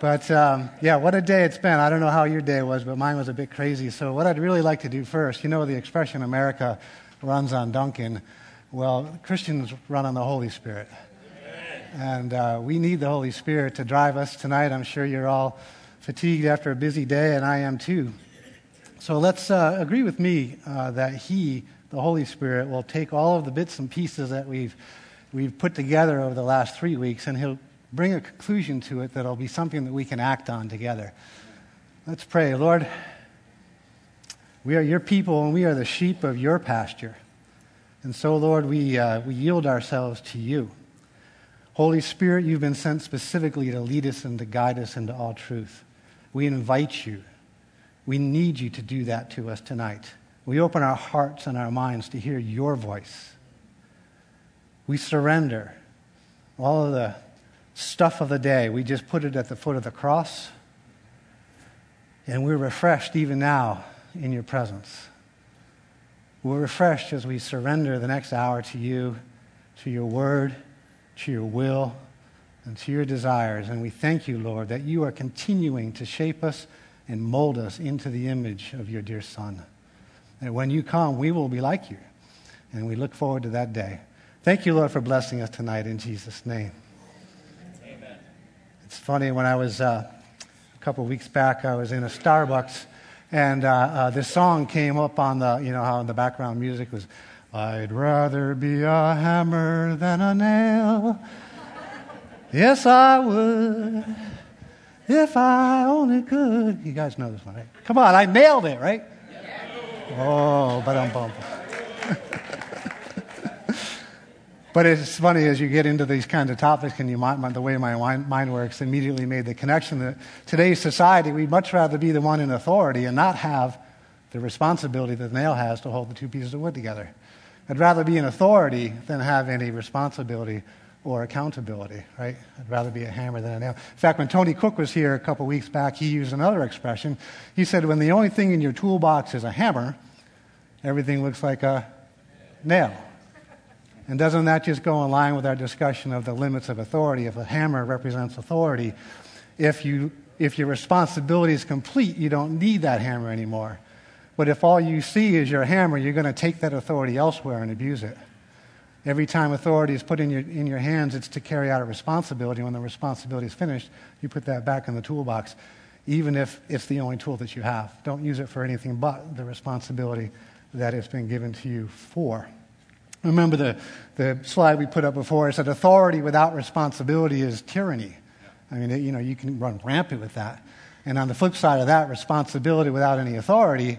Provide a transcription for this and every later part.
But um, yeah, what a day it's been. I don't know how your day was, but mine was a bit crazy. So, what I'd really like to do first, you know, the expression America runs on Dunkin'. Well, Christians run on the Holy Spirit. And uh, we need the Holy Spirit to drive us tonight. I'm sure you're all fatigued after a busy day, and I am too. So let's uh, agree with me uh, that He, the Holy Spirit, will take all of the bits and pieces that we've, we've put together over the last three weeks, and He'll bring a conclusion to it that'll be something that we can act on together. Let's pray. Lord, we are your people and we are the sheep of your pasture. And so, Lord, we, uh, we yield ourselves to you. Holy Spirit, you've been sent specifically to lead us and to guide us into all truth. We invite you. We need you to do that to us tonight. We open our hearts and our minds to hear your voice. We surrender all of the stuff of the day. We just put it at the foot of the cross. And we're refreshed even now in your presence. We're refreshed as we surrender the next hour to you, to your word, to your will, and to your desires. And we thank you, Lord, that you are continuing to shape us and mold us into the image of your dear Son. And when you come, we will be like you. And we look forward to that day. Thank you, Lord, for blessing us tonight in Jesus' name. It's funny, when I was uh, a couple of weeks back, I was in a Starbucks, and uh, uh, this song came up on the, you know, how in the background music was, I'd rather be a hammer than a nail. yes, I would, if I only could. You guys know this one, right? Come on, I nailed it, right? Oh, but I'm bummed. But it's funny as you get into these kinds of topics and you the way my mind works immediately made the connection that today's society, we'd much rather be the one in authority and not have the responsibility that the nail has to hold the two pieces of wood together. I'd rather be an authority than have any responsibility or accountability, right? I'd rather be a hammer than a nail. In fact, when Tony Cook was here a couple weeks back, he used another expression. He said, when the only thing in your toolbox is a hammer, everything looks like a nail. And doesn't that just go in line with our discussion of the limits of authority? If a hammer represents authority, if, you, if your responsibility is complete, you don't need that hammer anymore. But if all you see is your hammer, you're going to take that authority elsewhere and abuse it. Every time authority is put in your, in your hands, it's to carry out a responsibility. When the responsibility is finished, you put that back in the toolbox, even if it's the only tool that you have. Don't use it for anything but the responsibility that it's been given to you for. Remember the, the slide we put up before? It said authority without responsibility is tyranny. I mean, it, you know, you can run rampant with that. And on the flip side of that, responsibility without any authority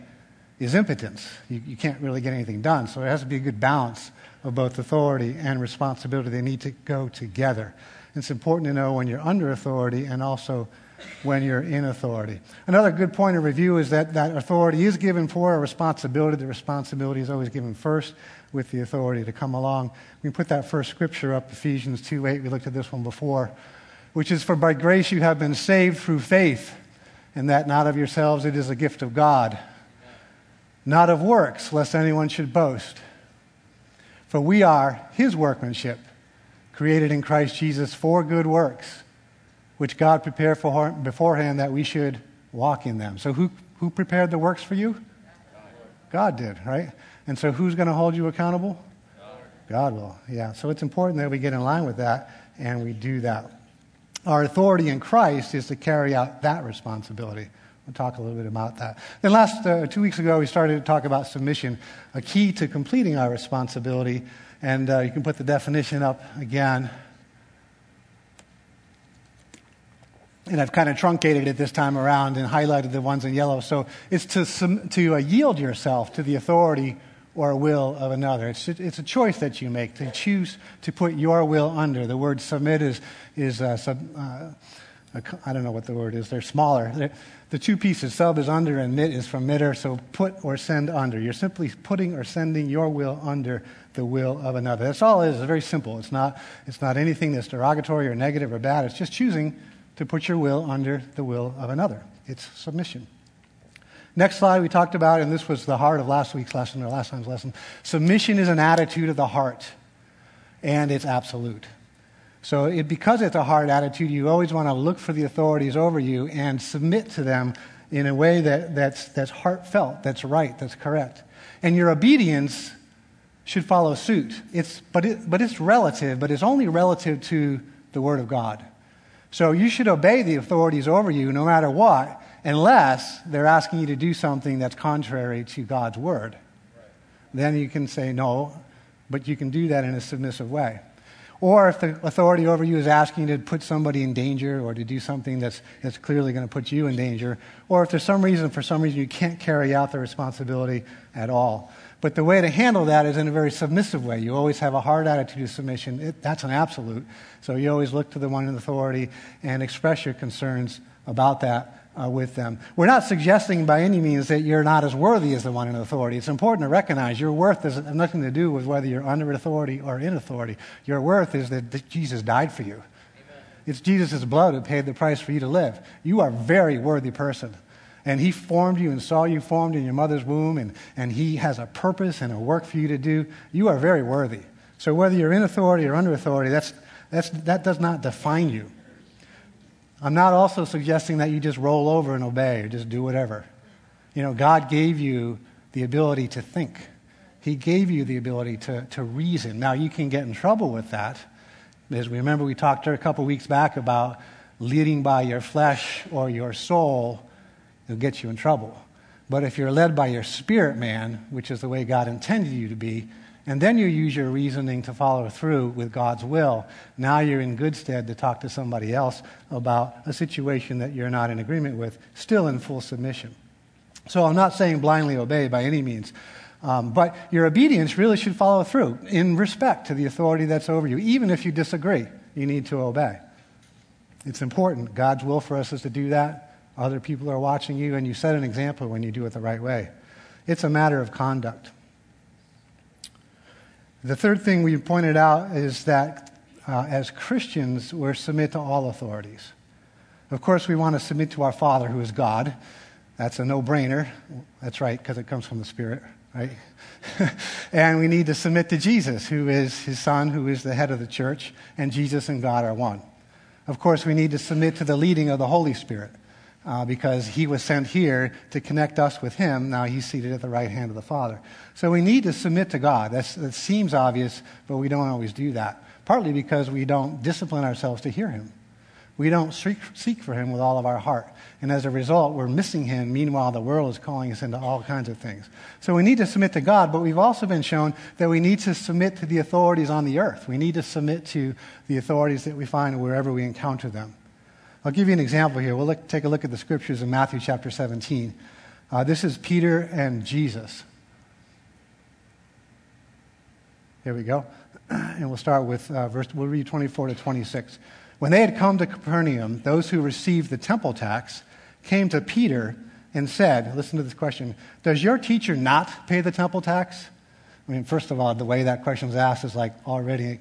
is impotence. You, you can't really get anything done. So there has to be a good balance of both authority and responsibility. They need to go together. It's important to know when you're under authority and also when you're in authority. Another good point of review is that that authority is given for a responsibility. The responsibility is always given first with the authority to come along. We put that first scripture up, Ephesians 2 8. We looked at this one before, which is, For by grace you have been saved through faith, and that not of yourselves, it is a gift of God, not of works, lest anyone should boast. For we are his workmanship, created in Christ Jesus for good works, which God prepared for beforehand that we should walk in them. So, who, who prepared the works for you? God did, right? And so who's going to hold you accountable? God will. Yeah. So it's important that we get in line with that and we do that. Our authority in Christ is to carry out that responsibility. We'll talk a little bit about that. Then last uh, two weeks ago, we started to talk about submission, a key to completing our responsibility. And uh, you can put the definition up again. and I've kind of truncated it this time around and highlighted the ones in yellow. So it's to, to uh, yield yourself to the authority or will of another. It's, it's a choice that you make to choose to put your will under. The word submit is, is uh, sub, uh, I don't know what the word is. They're smaller. They're, the two pieces, sub is under and mit is from mitter, so put or send under. You're simply putting or sending your will under the will of another. That's all it is. It's very simple. It's not, it's not anything that's derogatory or negative or bad. It's just choosing to put your will under the will of another. It's submission. Next slide, we talked about, and this was the heart of last week's lesson or last time's lesson. Submission is an attitude of the heart, and it's absolute. So, it, because it's a hard attitude, you always want to look for the authorities over you and submit to them in a way that, that's, that's heartfelt, that's right, that's correct. And your obedience should follow suit. It's, but, it, but it's relative, but it's only relative to the Word of God. So you should obey the authorities over you no matter what, unless they're asking you to do something that's contrary to God's Word. Then you can say no, but you can do that in a submissive way. Or if the authority over you is asking you to put somebody in danger or to do something that's, that's clearly going to put you in danger, or if there's some reason, for some reason, you can't carry out the responsibility at all. But the way to handle that is in a very submissive way. You always have a hard attitude of submission. It, that's an absolute. So you always look to the one in authority and express your concerns about that uh, with them. We're not suggesting by any means that you're not as worthy as the one in authority. It's important to recognize your worth has nothing to do with whether you're under authority or in authority. Your worth is that Jesus died for you. Amen. It's Jesus' blood who paid the price for you to live. You are a very worthy person. And he formed you and saw you formed in your mother's womb, and, and he has a purpose and a work for you to do. You are very worthy. So whether you're in authority or under authority, that's, that's, that does not define you. I'm not also suggesting that you just roll over and obey or just do whatever. You know, God gave you the ability to think, He gave you the ability to, to reason. Now, you can get in trouble with that. As we remember, we talked a couple weeks back about leading by your flesh or your soul, it'll get you in trouble. But if you're led by your spirit man, which is the way God intended you to be, and then you use your reasoning to follow through with God's will. Now you're in good stead to talk to somebody else about a situation that you're not in agreement with, still in full submission. So I'm not saying blindly obey by any means. Um, but your obedience really should follow through in respect to the authority that's over you. Even if you disagree, you need to obey. It's important. God's will for us is to do that. Other people are watching you, and you set an example when you do it the right way. It's a matter of conduct. The third thing we pointed out is that uh, as Christians, we're submit to all authorities. Of course, we want to submit to our Father who is God. That's a no brainer. That's right, because it comes from the Spirit, right? and we need to submit to Jesus, who is his Son, who is the head of the church, and Jesus and God are one. Of course, we need to submit to the leading of the Holy Spirit uh, because he was sent here to connect us with him. Now he's seated at the right hand of the Father. So we need to submit to God. That's, that seems obvious, but we don't always do that. Partly because we don't discipline ourselves to hear him. We don't seek, seek for him with all of our heart. And as a result, we're missing him. Meanwhile, the world is calling us into all kinds of things. So we need to submit to God, but we've also been shown that we need to submit to the authorities on the earth. We need to submit to the authorities that we find wherever we encounter them. I'll give you an example here. We'll look, take a look at the scriptures in Matthew chapter 17. Uh, this is Peter and Jesus. Here we go. And we'll start with uh, verse, we'll read 24 to 26. When they had come to Capernaum, those who received the temple tax came to Peter and said, Listen to this question Does your teacher not pay the temple tax? I mean, first of all, the way that question was asked is like already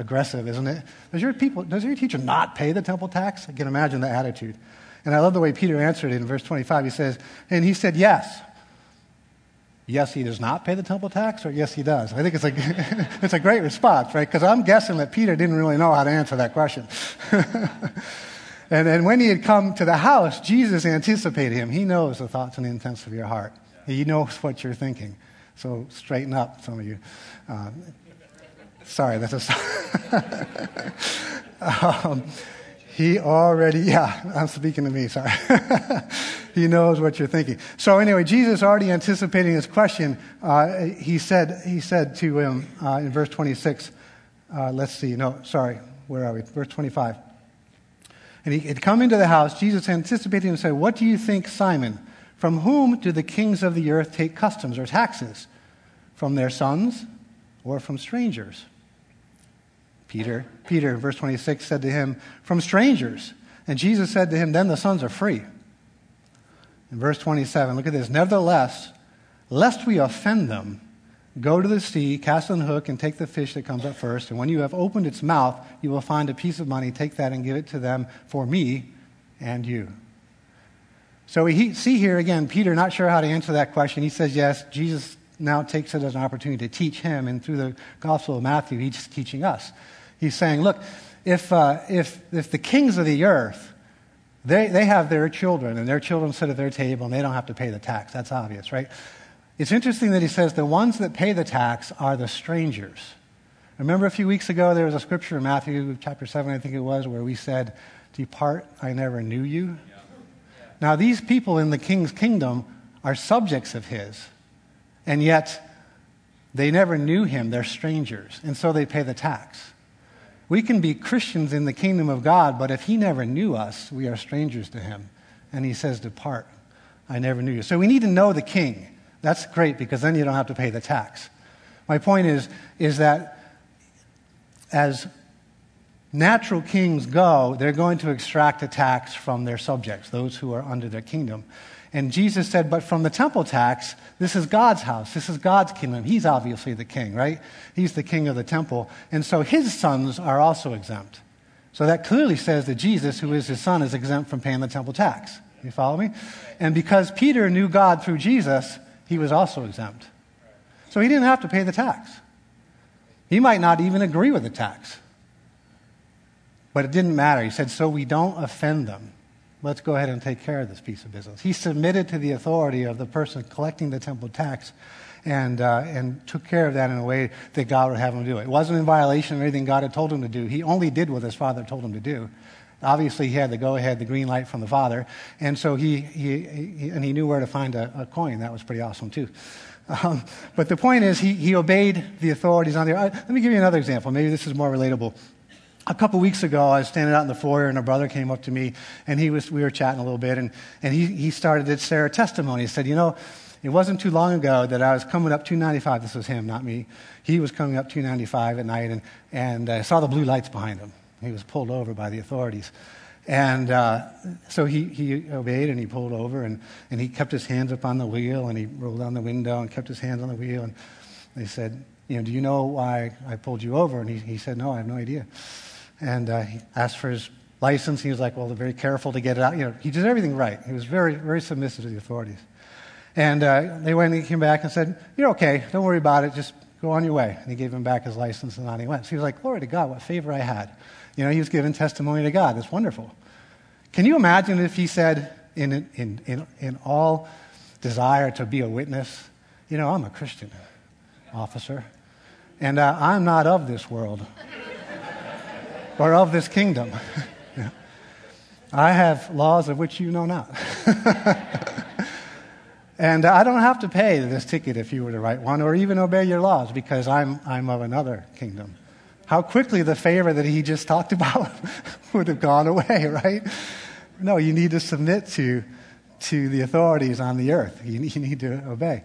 aggressive, isn't it? Does your, people, does your teacher not pay the temple tax? I can imagine the attitude. And I love the way Peter answered it in verse 25. He says, and he said, yes. Yes, he does not pay the temple tax, or yes, he does. I think it's a, it's a great response, right? Because I'm guessing that Peter didn't really know how to answer that question. and, and when he had come to the house, Jesus anticipated him. He knows the thoughts and the intents of your heart, he knows what you're thinking. So straighten up, some of you. Uh, Sorry, that's a. um, he already, yeah, I'm speaking to me, sorry. he knows what you're thinking. So anyway, Jesus already anticipating his question, uh, he, said, he said to him uh, in verse 26, uh, let's see, no, sorry, where are we? Verse 25. And he had come into the house, Jesus anticipated him and said, What do you think, Simon? From whom do the kings of the earth take customs or taxes? From their sons or from strangers? Peter, Peter, verse 26, said to him, From strangers. And Jesus said to him, Then the sons are free. In verse 27, look at this. Nevertheless, lest we offend them, go to the sea, cast the hook, and take the fish that comes up first. And when you have opened its mouth, you will find a piece of money. Take that and give it to them for me and you. So we see here again, Peter not sure how to answer that question. He says yes. Jesus now takes it as an opportunity to teach him. And through the Gospel of Matthew, he's teaching us. He's saying, look, if, uh, if, if the kings of the earth, they, they have their children, and their children sit at their table, and they don't have to pay the tax. That's obvious, right? It's interesting that he says the ones that pay the tax are the strangers. Remember a few weeks ago, there was a scripture in Matthew chapter 7, I think it was, where we said, Depart, I never knew you. Now, these people in the king's kingdom are subjects of his, and yet they never knew him. They're strangers, and so they pay the tax. We can be Christians in the kingdom of God, but if he never knew us, we are strangers to him. And he says, Depart. I never knew you. So we need to know the king. That's great because then you don't have to pay the tax. My point is, is that as natural kings go, they're going to extract a tax from their subjects, those who are under their kingdom. And Jesus said, but from the temple tax, this is God's house. This is God's kingdom. He's obviously the king, right? He's the king of the temple. And so his sons are also exempt. So that clearly says that Jesus, who is his son, is exempt from paying the temple tax. You follow me? And because Peter knew God through Jesus, he was also exempt. So he didn't have to pay the tax. He might not even agree with the tax. But it didn't matter. He said, so we don't offend them. Let's go ahead and take care of this piece of business. He submitted to the authority of the person collecting the temple tax and, uh, and took care of that in a way that God would have him do it. It wasn't in violation of anything God had told him to do. He only did what his father told him to do. Obviously, he had the go ahead, the green light from the father, and so he, he, he and he knew where to find a, a coin. That was pretty awesome, too. Um, but the point is, he, he obeyed the authorities on there. Uh, let me give you another example. Maybe this is more relatable a couple weeks ago, I was standing out in the foyer, and a brother came up to me, and he was, we were chatting a little bit, and, and he, he started to share a testimony. He said, You know, it wasn't too long ago that I was coming up 295. This was him, not me. He was coming up 295 at night, and, and I saw the blue lights behind him. He was pulled over by the authorities. And uh, so he, he obeyed and he pulled over and, and he kept his hands up on the wheel and he rolled down the window and kept his hands on the wheel. And they said, You know, do you know why I pulled you over? And he, he said, No, I have no idea and uh, he asked for his license. He was like, well, they're very careful to get it out. You know, he did everything right. He was very, very submissive to the authorities. And uh, they went and he came back and said, you're okay. Don't worry about it. Just go on your way. And he gave him back his license and on he went. So he was like, glory to God, what favor I had. You know, he was giving testimony to God. It's wonderful. Can you imagine if he said, in, in, in, in all desire to be a witness, you know, I'm a Christian officer, and uh, I'm not of this world or of this kingdom. I have laws of which you know not. and I don't have to pay this ticket if you were to write one, or even obey your laws, because I'm, I'm of another kingdom. How quickly the favor that he just talked about would have gone away, right? No, you need to submit to, to the authorities on the earth. You, you need to obey.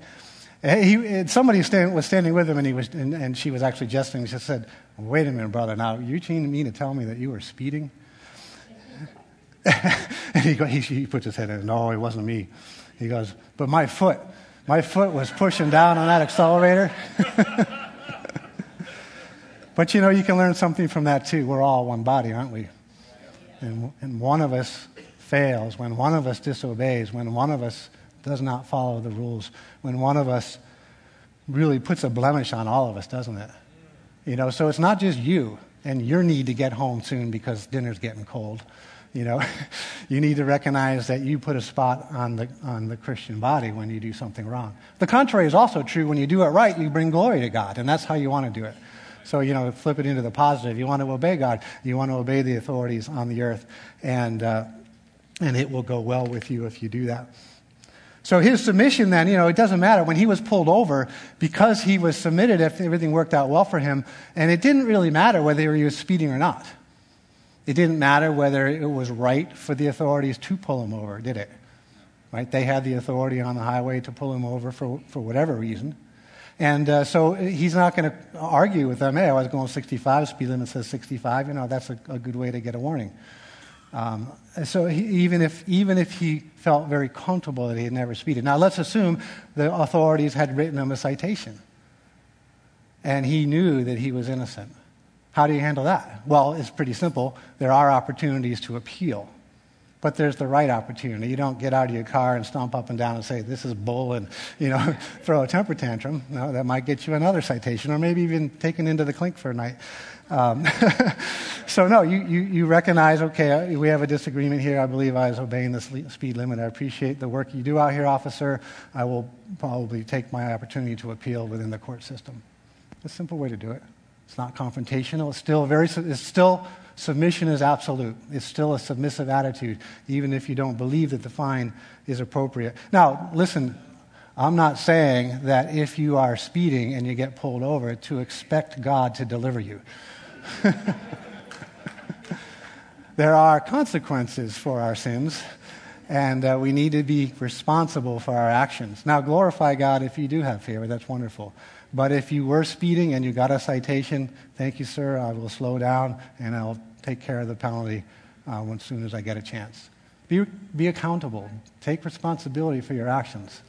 Eh, he, eh, somebody stand, was standing with him, and, he was, and, and she was actually jesting. She said, Wait a minute, brother. Now, you mean to tell me that you were speeding? and he, he, he puts his head in. No, it wasn't me. He goes, But my foot, my foot was pushing down on that accelerator. but you know, you can learn something from that too. We're all one body, aren't we? And, and one of us fails, when one of us disobeys, when one of us does not follow the rules, when one of us really puts a blemish on all of us, doesn't it? You know, so it's not just you and your need to get home soon because dinner's getting cold. You know, you need to recognize that you put a spot on the, on the Christian body when you do something wrong. The contrary is also true. When you do it right, you bring glory to God, and that's how you want to do it. So, you know, flip it into the positive. You want to obey God, you want to obey the authorities on the earth, and, uh, and it will go well with you if you do that. So his submission then, you know, it doesn't matter. When he was pulled over, because he was submitted, if everything worked out well for him, and it didn't really matter whether he was speeding or not. It didn't matter whether it was right for the authorities to pull him over, did it? Right? They had the authority on the highway to pull him over for, for whatever reason. And uh, so he's not going to argue with them, hey, I was going 65, speed limit says 65. You know, that's a, a good way to get a warning. Um, so he, even, if, even if he felt very comfortable that he had never speeded. Now, let's assume the authorities had written him a citation and he knew that he was innocent. How do you handle that? Well, it's pretty simple. There are opportunities to appeal. But there's the right opportunity. You don't get out of your car and stomp up and down and say, This is bull, and you know, throw a temper tantrum. No, that might get you another citation, or maybe even taken into the clink for a night. Um, so, no, you, you, you, recognize, okay, we have a disagreement here. I believe I was obeying the speed limit. I appreciate the work you do out here, officer. I will probably take my opportunity to appeal within the court system. It's a simple way to do it. It's not confrontational. It's still very, it's still, submission is absolute. It's still a submissive attitude, even if you don't believe that the fine is appropriate. Now, listen, I'm not saying that if you are speeding and you get pulled over to expect God to deliver you. there are consequences for our sins, and uh, we need to be responsible for our actions. Now, glorify God if you do have favor. That's wonderful. But if you were speeding and you got a citation, thank you, sir. I will slow down and I'll take care of the penalty uh, as soon as I get a chance. Be, be accountable. Take responsibility for your actions,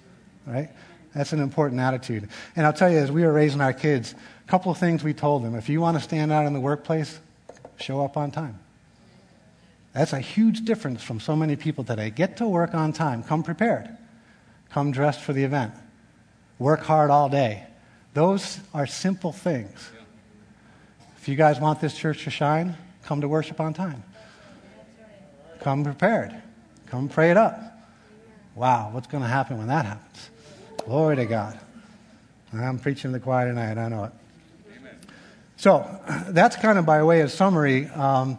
right? That's an important attitude. And I'll tell you, as we were raising our kids, a couple of things we told them. If you want to stand out in the workplace, show up on time. That's a huge difference from so many people today. Get to work on time. Come prepared. Come dressed for the event. Work hard all day. Those are simple things. If you guys want this church to shine, come to worship on time. Come prepared. Come pray it up. Wow, what's going to happen when that happens? Glory to God. I'm preaching the choir tonight, I know it. So that's kind of by way of summary. Um,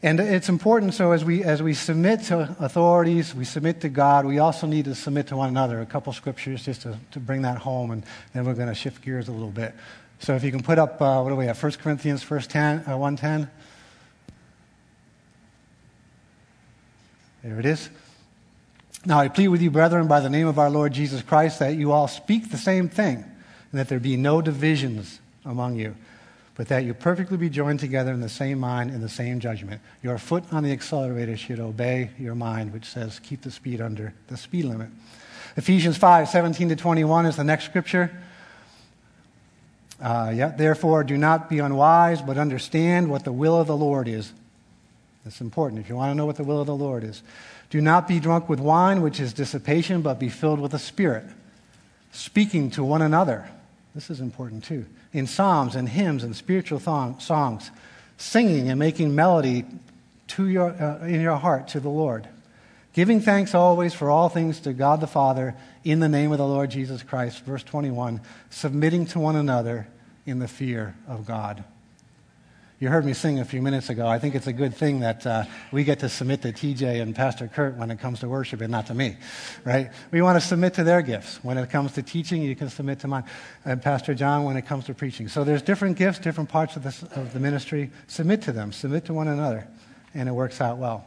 and it's important, so as we, as we submit to authorities, we submit to God, we also need to submit to one another. A couple scriptures just to, to bring that home, and then we're going to shift gears a little bit. So if you can put up, uh, what do we have, 1 Corinthians 10, uh, 110. There it is. Now I plead with you, brethren, by the name of our Lord Jesus Christ, that you all speak the same thing, and that there be no divisions among you but that you perfectly be joined together in the same mind and the same judgment. Your foot on the accelerator should obey your mind, which says keep the speed under the speed limit. Ephesians 5 17 to 21 is the next scripture. Uh, yeah, therefore, do not be unwise, but understand what the will of the Lord is. That's important if you want to know what the will of the Lord is. Do not be drunk with wine, which is dissipation, but be filled with the Spirit, speaking to one another. This is important too in psalms and hymns and spiritual thong- songs, singing and making melody to your, uh, in your heart to the Lord. Giving thanks always for all things to God the Father in the name of the Lord Jesus Christ. Verse 21 submitting to one another in the fear of God. You heard me sing a few minutes ago. I think it's a good thing that uh, we get to submit to TJ and Pastor Kurt when it comes to worship and not to me, right? We want to submit to their gifts. When it comes to teaching, you can submit to mine. And Pastor John, when it comes to preaching. So there's different gifts, different parts of, this, of the ministry. Submit to them, submit to one another, and it works out well.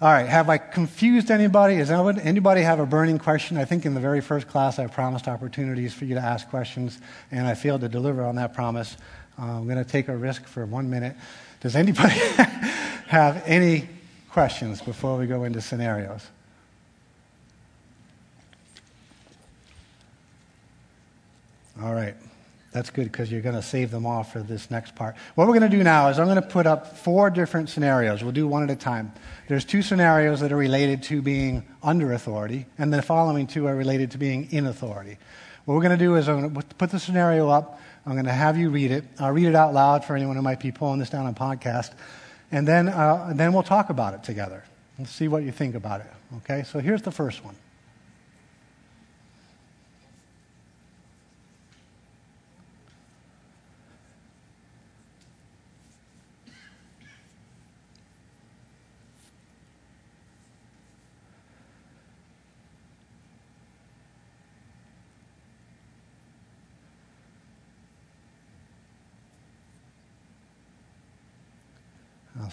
All right, have I confused anybody? Does anybody have a burning question? I think in the very first class I promised opportunities for you to ask questions, and I failed to deliver on that promise. Uh, I'm going to take a risk for one minute. Does anybody have any questions before we go into scenarios? All right. That's good because you're going to save them all for this next part. What we're going to do now is I'm going to put up four different scenarios. We'll do one at a time. There's two scenarios that are related to being under authority, and the following two are related to being in authority. What we're going to do is I'm going to put the scenario up. I'm going to have you read it. I'll read it out loud for anyone who might be pulling this down on podcast. And then, uh, then we'll talk about it together and see what you think about it. Okay? So here's the first one.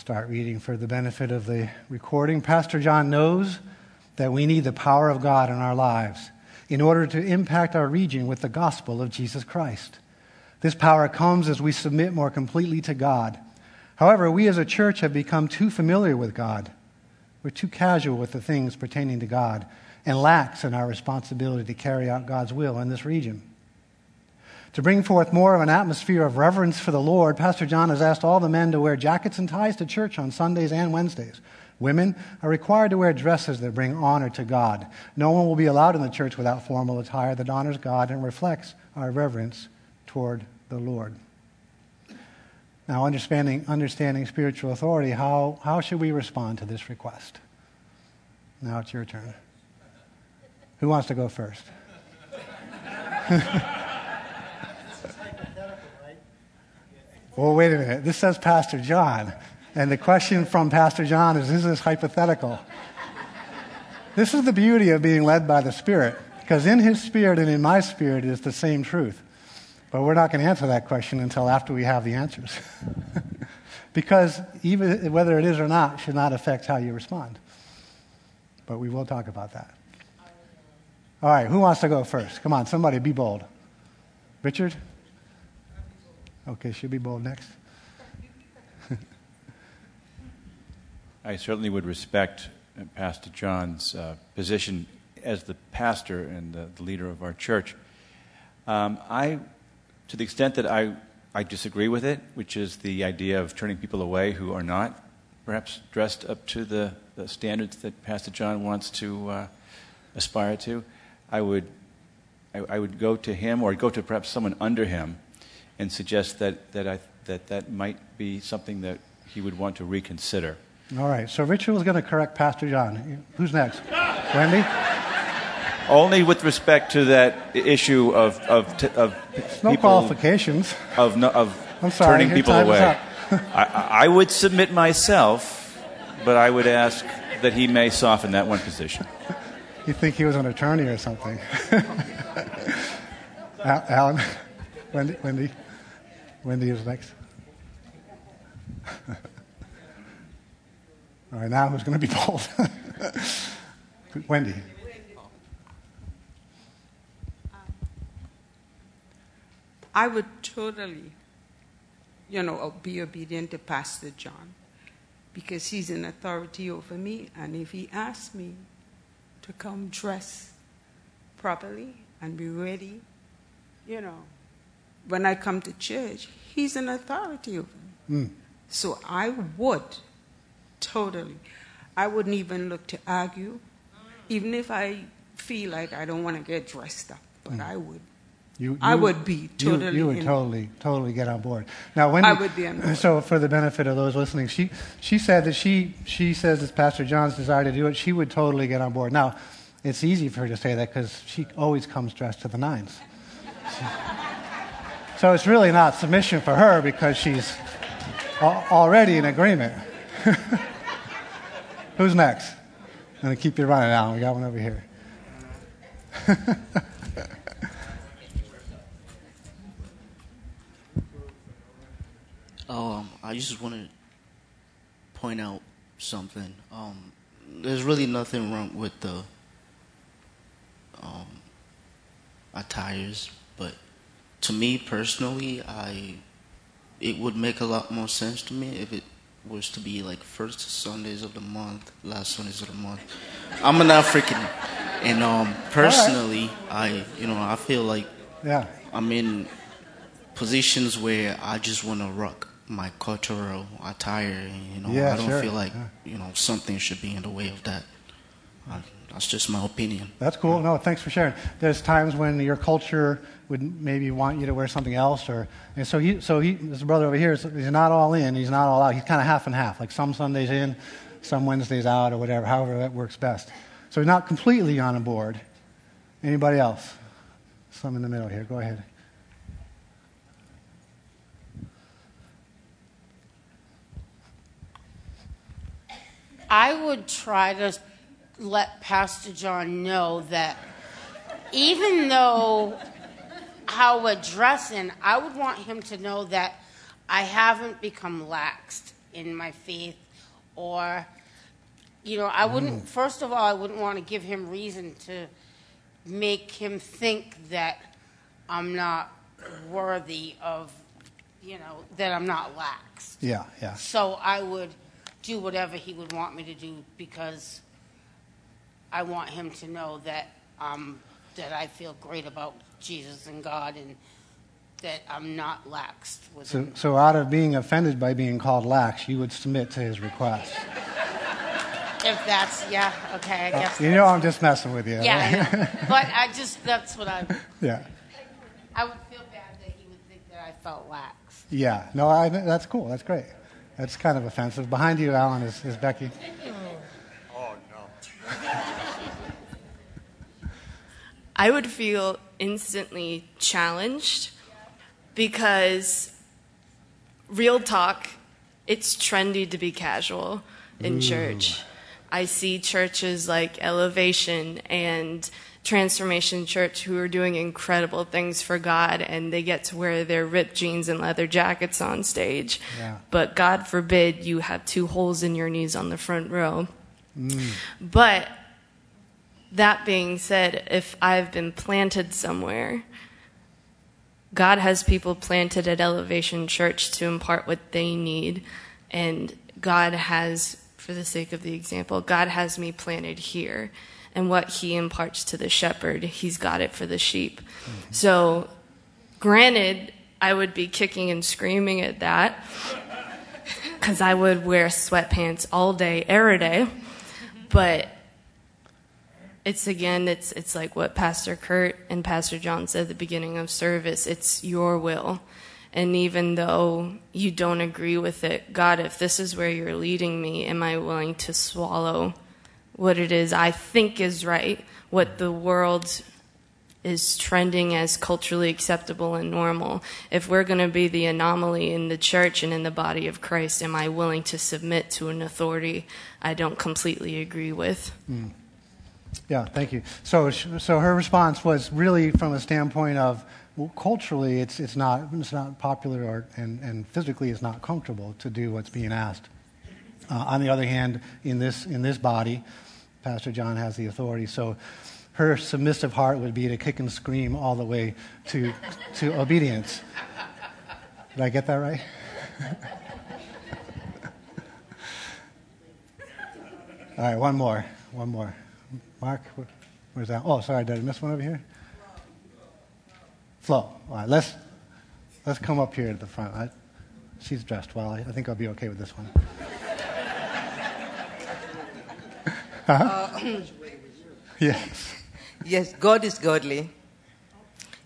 Start reading for the benefit of the recording. Pastor John knows that we need the power of God in our lives in order to impact our region with the gospel of Jesus Christ. This power comes as we submit more completely to God. However, we as a church have become too familiar with God. We're too casual with the things pertaining to God and lax in our responsibility to carry out God's will in this region. To bring forth more of an atmosphere of reverence for the Lord, Pastor John has asked all the men to wear jackets and ties to church on Sundays and Wednesdays. Women are required to wear dresses that bring honor to God. No one will be allowed in the church without formal attire that honors God and reflects our reverence toward the Lord. Now, understanding, understanding spiritual authority, how, how should we respond to this request? Now it's your turn. Who wants to go first? well, wait a minute. This says Pastor John. And the question from Pastor John is Is this hypothetical? this is the beauty of being led by the Spirit, because in His Spirit and in my spirit is the same truth. But we're not going to answer that question until after we have the answers. because even whether it is or not should not affect how you respond. But we will talk about that. All right, who wants to go first? Come on, somebody be bold. Richard? Okay, she'll be bold next. I certainly would respect uh, Pastor John's uh, position as the pastor and the, the leader of our church. Um, I, to the extent that I, I disagree with it, which is the idea of turning people away who are not perhaps dressed up to the, the standards that Pastor John wants to uh, aspire to, I would, I, I, would go to him or go to perhaps someone under him and suggest that that, I, that that might be something that he would want to reconsider. All right. So Richard was going to correct Pastor John. Who's next? Wendy? Only with respect to that issue of of, of no people, qualifications of no, of sorry, turning people away. I, I would submit myself, but I would ask that he may soften that one position. You think he was an attorney or something? Alan, Wendy, Wendy, Wendy is next. All right, now who's going to be bold? Wendy. I would totally, you know, be obedient to Pastor John because he's an authority over me. And if he asks me to come dress properly and be ready, you know, when I come to church, he's an authority over me. Mm. So I would Totally. I wouldn't even look to argue, even if I feel like I don't want to get dressed up, but mm. I would. You, you, I would be totally. You, you would in, totally, totally get on board. Now, when I would be on board. So, for the benefit of those listening, she she said that she she says it's Pastor John's desire to do it. She would totally get on board. Now, it's easy for her to say that because she always comes dressed to the nines. So it's really not submission for her because she's already in agreement. Who's next? I'm going to keep you running now. We got one over here. um, I just want to point out something. Um, there's really nothing wrong with the um, attires, to me personally, I it would make a lot more sense to me if it was to be like first Sundays of the month, last Sundays of the month. I'm an African, and um, personally, right. I you know I feel like yeah. I'm in positions where I just want to rock my cultural attire. You know, yeah, I don't sure. feel like yeah. you know something should be in the way of that. I, that's just my opinion. That's cool. No, thanks for sharing. There's times when your culture would maybe want you to wear something else, or and so he, so he, this brother over here, he's not all in, he's not all out. He's kind of half and half, like some Sundays in, some Wednesdays out, or whatever, however that works best. So he's not completely on a board. Anybody else? Some in the middle here. Go ahead. I would try to let Pastor John know that even though how we're dressing, I would want him to know that I haven't become laxed in my faith or you know, I wouldn't mm. first of all I wouldn't want to give him reason to make him think that I'm not worthy of you know, that I'm not laxed. Yeah, yeah. So I would do whatever he would want me to do because I want him to know that um, that I feel great about Jesus and God and that I'm not laxed. so, him. so out of being offended by being called lax, you would submit to his request. if that's yeah, okay, I uh, guess. You know I'm just messing with you. yeah, I know. but I just that's what I yeah. I would feel bad that he would think that I felt lax. Yeah. No, I, that's cool. That's great. That's kind of offensive. Behind you, Alan, is, is Becky. Oh no. I would feel instantly challenged because real talk, it's trendy to be casual in mm. church. I see churches like Elevation and Transformation Church who are doing incredible things for God and they get to wear their ripped jeans and leather jackets on stage. Yeah. But God forbid you have two holes in your knees on the front row. Mm. But that being said, if I've been planted somewhere, God has people planted at Elevation Church to impart what they need. And God has, for the sake of the example, God has me planted here. And what he imparts to the shepherd, he's got it for the sheep. Mm-hmm. So, granted, I would be kicking and screaming at that because I would wear sweatpants all day, every day. Mm-hmm. But it's again, it's it's like what Pastor Kurt and Pastor John said at the beginning of service. It's your will, and even though you don't agree with it, God, if this is where you're leading me, am I willing to swallow what it is I think is right, what the world is trending as culturally acceptable and normal. If we're going to be the anomaly in the church and in the body of Christ, am I willing to submit to an authority I don't completely agree with? Hmm. Yeah, thank you. So, so her response was really from a standpoint of well, culturally, it's, it's, not, it's not popular or, and, and physically it's not comfortable to do what's being asked. Uh, on the other hand, in this, in this body, Pastor John has the authority. So her submissive heart would be to kick and scream all the way to, to obedience. Did I get that right? all right, one more. One more. Mark, where's that? Oh, sorry, did I miss one over here? Flo. All right, let's, let's come up here to the front. I, she's dressed well. I, I think I'll be okay with this one. Uh-huh. yes. Yes, God is godly.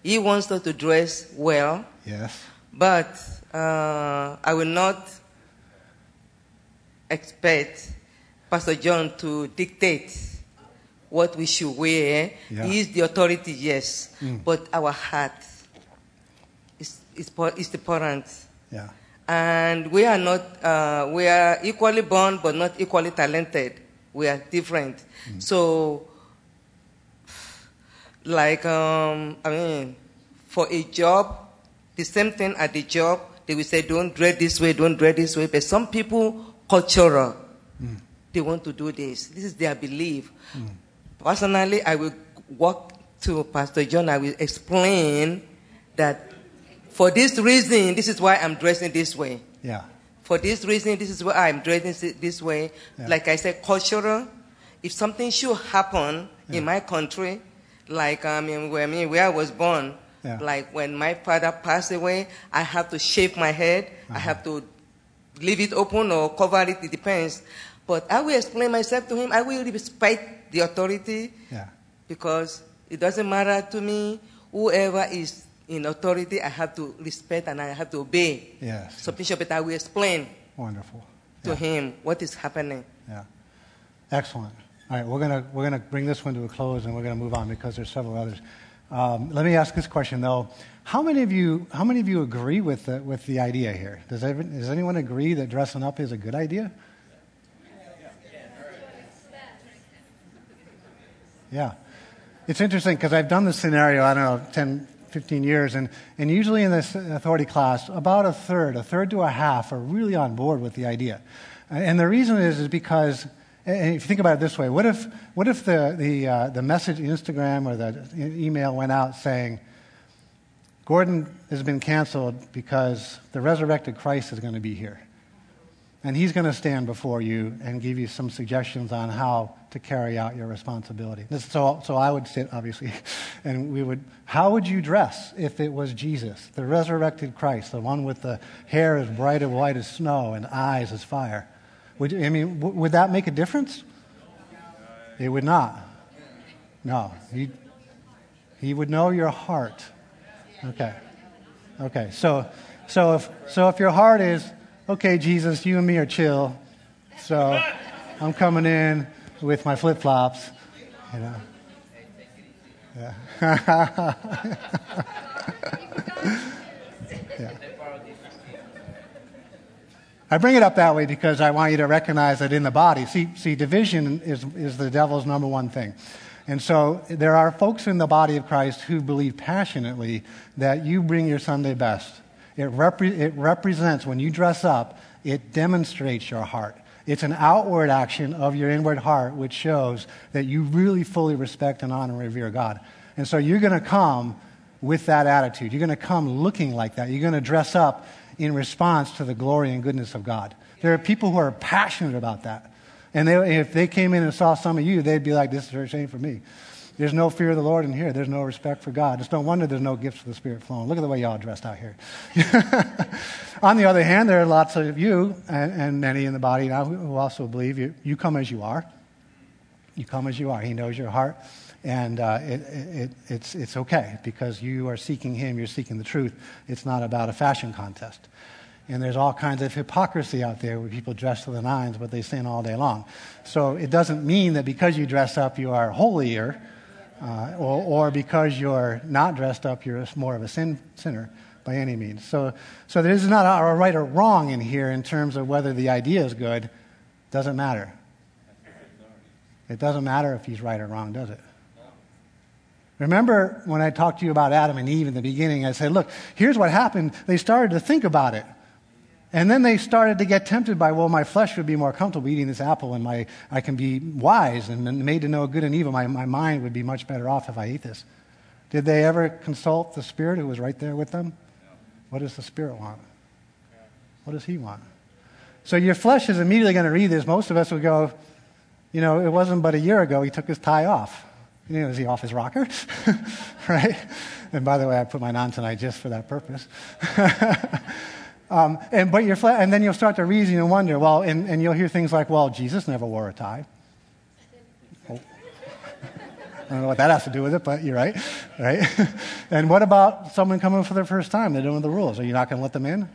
He wants us to dress well, Yes. but uh, I will not expect Pastor John to dictate what we should wear. Yeah. He is the authority, yes, Mm. but our heart is, is, is important. Yeah. And we are not, uh, we are equally born but not equally talented. We are different. So, like, um, I mean, for a job, the same thing at the job, they will say, don't dress this way, don't dress this way. But some people, cultural, they want to do this. This is their belief. Personally, I will walk to Pastor John, I will explain that for this reason, this is why I'm dressing this way. Yeah. For this reason, this is why I'm dressing this way. Yeah. Like I said, cultural. If something should happen Yeah. in my country, like I mean, where, I mean, where I was born, Yeah. like when my father passed away, I have to shave my head. Uh-huh. I have to leave it open or cover it. It depends. But I will explain myself to him. I will respect the authority Yeah. because it doesn't matter to me. Whoever is in authority, I have to respect and I have to obey. Yes. So Bishop, I will explain Wonderful. to Yeah. him what is happening. Yeah. Excellent. All right, we're going to we're gonna bring this one to a close and we're going to move on because there's several others. Um, let me ask this question, though. How many of you, how many of you agree with the, with the idea here? Does, every, does anyone agree that dressing up is a good idea? Yeah. It's interesting because I've done this scenario, I don't know, 10, 15 years, and, and usually in this authority class, about a third, a third to a half, are really on board with the idea. And the reason is, is because, and if you think about it this way, what if, what if the, the, uh, the message Instagram or the email went out saying, Gordon has been canceled because the resurrected Christ is going to be here. And he's going to stand before you and give you some suggestions on how to carry out your responsibility. So, so I would sit, obviously, and we would, how would you dress if it was Jesus, the resurrected Christ, the one with the hair as bright and white as snow and eyes as fire? Would, I mean, would that make a difference? It would not. No. He, he would know your heart. Okay. Okay. So, so if, so if your heart is, okay, Jesus, you and me are chill. So I'm coming in with my flip flops, you know. Yeah. I bring it up that way because I want you to recognize that in the body, see, see division is, is the devil's number one thing. And so there are folks in the body of Christ who believe passionately that you bring your Sunday best. It, repre- it represents, when you dress up, it demonstrates your heart. It's an outward action of your inward heart, which shows that you really fully respect and honor and revere God. And so you're going to come with that attitude. You're going to come looking like that. You're going to dress up in response to the glory and goodness of God. There are people who are passionate about that. And they, if they came in and saw some of you, they'd be like, this church ain't for me. There's no fear of the Lord in here. There's no respect for God. It's no wonder there's no gifts of the Spirit flowing. Look at the way y'all dressed out here. On the other hand, there are lots of you and, and many in the body now who also believe you, you come as you are. You come as you are. He knows your heart. And uh, it, it, it's, it's okay because you are seeking Him, you're seeking the truth. It's not about a fashion contest. And there's all kinds of hypocrisy out there where people dress to the nines, but they sin all day long. So it doesn't mean that because you dress up, you are holier uh, or, or, because you're not dressed up, you're more of a sin, sinner by any means. So, so there is not a right or wrong in here in terms of whether the idea is good. Doesn't matter. It doesn't matter if he's right or wrong, does it? Remember when I talked to you about Adam and Eve in the beginning, I said, look, here's what happened. They started to think about it. And then they started to get tempted by, well, my flesh would be more comfortable eating this apple, and my, I can be wise and made to know good and evil. My, my mind would be much better off if I ate this. Did they ever consult the Spirit who was right there with them? What does the Spirit want? What does He want? So your flesh is immediately going to read this. Most of us would go, you know, it wasn't but a year ago he took his tie off. You know, is he off his rocker? right? And by the way, I put mine on tonight just for that purpose. Um, and, but you're flat, and then you'll start to reason and wonder, well, and, and you'll hear things like, well, Jesus never wore a tie. Oh. I don't know what that has to do with it, but you're right, right? and what about someone coming for the first time? They don't know the rules. Are you not going to let them in?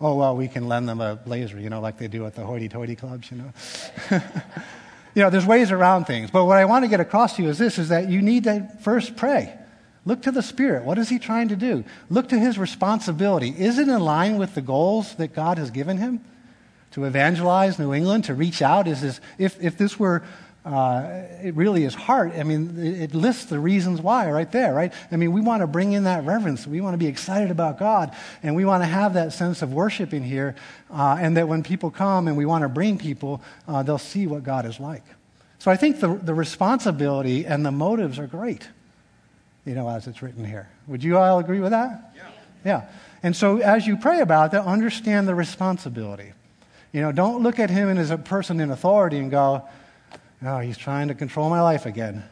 Oh, well, we can lend them a blazer, you know, like they do at the hoity-toity clubs, you know. you know, there's ways around things. But what I want to get across to you is this, is that you need to first pray. Look to the Spirit. What is he trying to do? Look to his responsibility. Is it in line with the goals that God has given him? To evangelize New England, to reach out? Is this, if, if this were uh, it really is heart. I mean, it lists the reasons why right there, right? I mean, we want to bring in that reverence. We want to be excited about God, and we want to have that sense of worship in here, uh, and that when people come and we want to bring people, uh, they'll see what God is like. So I think the, the responsibility and the motives are great you know, as it's written here. Would you all agree with that? Yeah. Yeah. And so as you pray about that, understand the responsibility. You know, don't look at him as a person in authority and go, oh, he's trying to control my life again.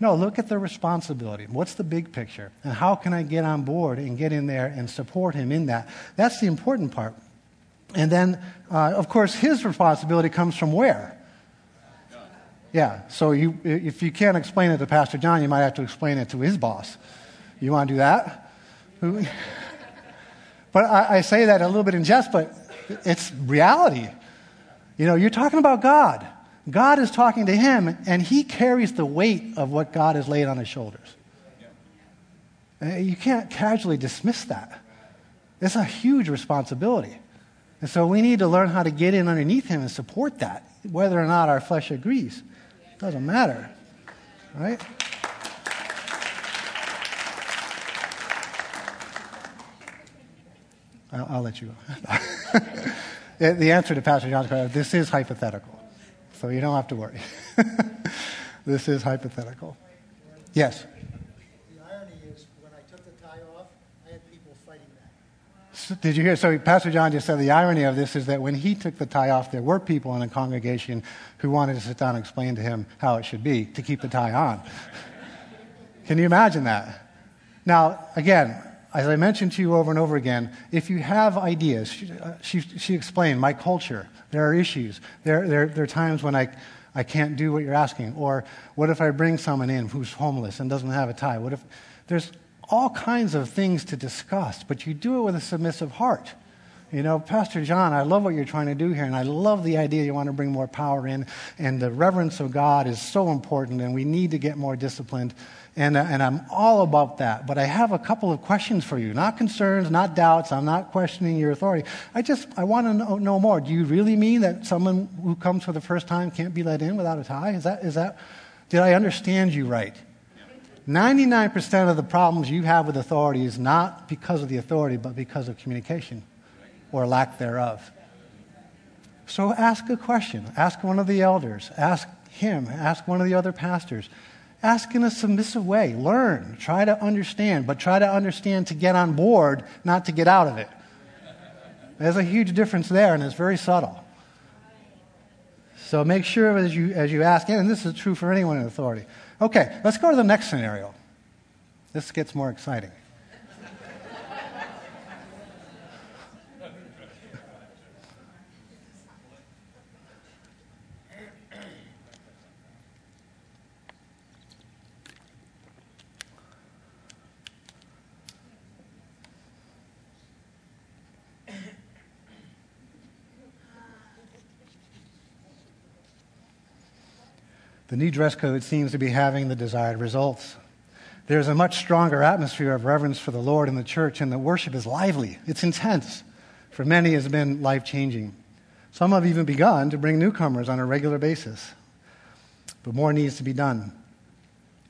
No, look at the responsibility. What's the big picture? And how can I get on board and get in there and support him in that? That's the important part. And then, uh, of course, his responsibility comes from where? Yeah, so you, if you can't explain it to Pastor John, you might have to explain it to his boss. You want to do that? but I, I say that a little bit in jest, but it's reality. You know, you're talking about God. God is talking to him, and he carries the weight of what God has laid on his shoulders. Uh, you can't casually dismiss that. It's a huge responsibility. And so we need to learn how to get in underneath him and support that, whether or not our flesh agrees. Doesn't matter, right? I'll, I'll let you the answer to Pastor John's question this is hypothetical. So you don't have to worry. this is hypothetical. Yes? Did you hear? So Pastor John just said the irony of this is that when he took the tie off, there were people in the congregation who wanted to sit down and explain to him how it should be to keep the tie on. Can you imagine that? Now, again, as I mentioned to you over and over again, if you have ideas, she, uh, she, she explained my culture. There are issues. There, there, there are times when I, I can't do what you're asking? Or what if I bring someone in who's homeless and doesn't have a tie? What if there's all kinds of things to discuss, but you do it with a submissive heart. You know, Pastor John, I love what you're trying to do here, and I love the idea you want to bring more power in, and the reverence of God is so important, and we need to get more disciplined. And, uh, and I'm all about that. But I have a couple of questions for you. Not concerns, not doubts. I'm not questioning your authority. I just, I want to know, know more. Do you really mean that someone who comes for the first time can't be let in without a tie? Is that, is that, did I understand you right? 99% of the problems you have with authority is not because of the authority, but because of communication or lack thereof. So ask a question. Ask one of the elders. Ask him. Ask one of the other pastors. Ask in a submissive way. Learn. Try to understand, but try to understand to get on board, not to get out of it. There's a huge difference there, and it's very subtle. So make sure as you, as you ask, and this is true for anyone in authority. Okay, let's go to the next scenario. This gets more exciting. The new dress code seems to be having the desired results. There's a much stronger atmosphere of reverence for the Lord in the church, and the worship is lively. It's intense. For many, it's been life changing. Some have even begun to bring newcomers on a regular basis. But more needs to be done.